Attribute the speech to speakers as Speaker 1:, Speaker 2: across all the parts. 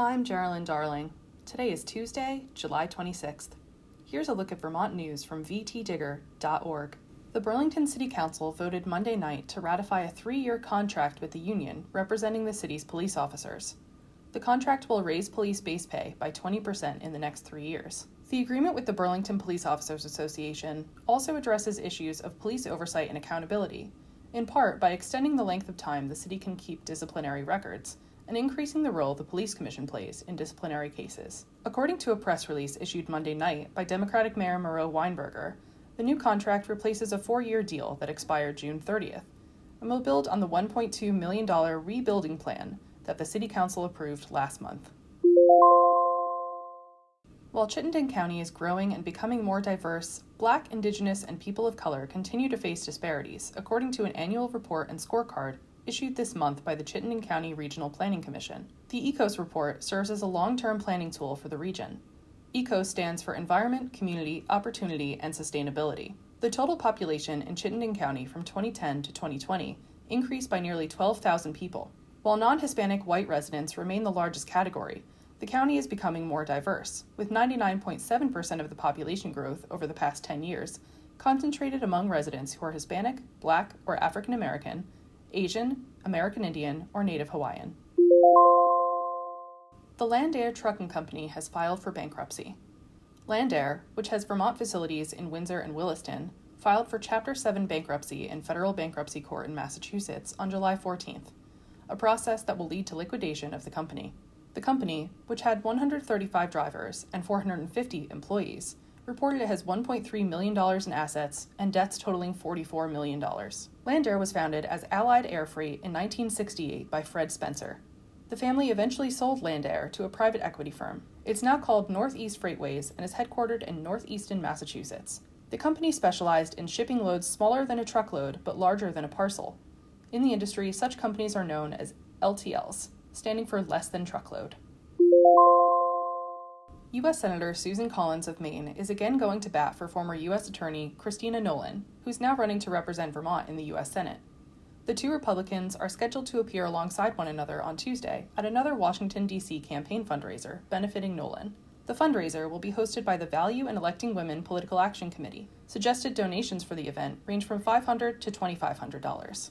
Speaker 1: I'm Geraldine Darling. Today is Tuesday, July 26th. Here's a look at Vermont news from vtdigger.org. The Burlington City Council voted Monday night to ratify a three year contract with the union representing the city's police officers. The contract will raise police base pay by 20% in the next three years. The agreement with the Burlington Police Officers Association also addresses issues of police oversight and accountability, in part by extending the length of time the city can keep disciplinary records and increasing the role the Police Commission plays in disciplinary cases. According to a press release issued Monday night by Democratic Mayor Miro Weinberger, the new contract replaces a four year deal that expired June 30th and will build on the $1.2 million rebuilding plan that the City Council approved last month. While Chittenden County is growing and becoming more diverse, Black, Indigenous, and people of color continue to face disparities, according to an annual report and scorecard issued this month by the Chittenden County Regional Planning Commission. The ECOS report serves as a long term planning tool for the region. ECOS stands for Environment, Community, Opportunity, and Sustainability. The total population in Chittenden County from 2010 to 2020 increased by nearly 12,000 people. While non Hispanic white residents remain the largest category, the county is becoming more diverse, with 99.7% of the population growth over the past 10 years concentrated among residents who are Hispanic, Black, or African American, Asian, American Indian, or Native Hawaiian. The Landair Trucking Company has filed for bankruptcy. Landair, which has Vermont facilities in Windsor and Williston, filed for Chapter 7 bankruptcy in federal bankruptcy court in Massachusetts on July 14th, a process that will lead to liquidation of the company. The company, which had 135 drivers and 450 employees, reported it has $1.3 million in assets and debts totaling $44 million. Landair was founded as Allied Air Freight in 1968 by Fred Spencer. The family eventually sold Landair to a private equity firm. It's now called Northeast Freightways and is headquartered in northeastern Massachusetts. The company specialized in shipping loads smaller than a truckload but larger than a parcel. In the industry, such companies are known as LTLs, standing for less than truckload. U.S. Senator Susan Collins of Maine is again going to bat for former U.S. Attorney Christina Nolan, who's now running to represent Vermont in the U.S. Senate. The two Republicans are scheduled to appear alongside one another on Tuesday at another Washington, D.C. campaign fundraiser benefiting Nolan. The fundraiser will be hosted by the Value in Electing Women Political Action Committee. Suggested donations for the event range from $500 to $2,500.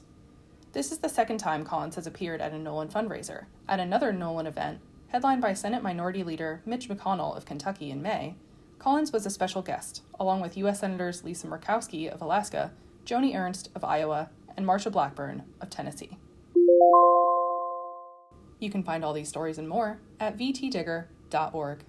Speaker 1: This is the second time Collins has appeared at a Nolan fundraiser. At another Nolan event, headlined by Senate Minority Leader Mitch McConnell of Kentucky in May, Collins was a special guest, along with U.S. Senators Lisa Murkowski of Alaska, Joni Ernst of Iowa, and Marsha Blackburn of Tennessee. You can find all these stories and more at vtdigger.org.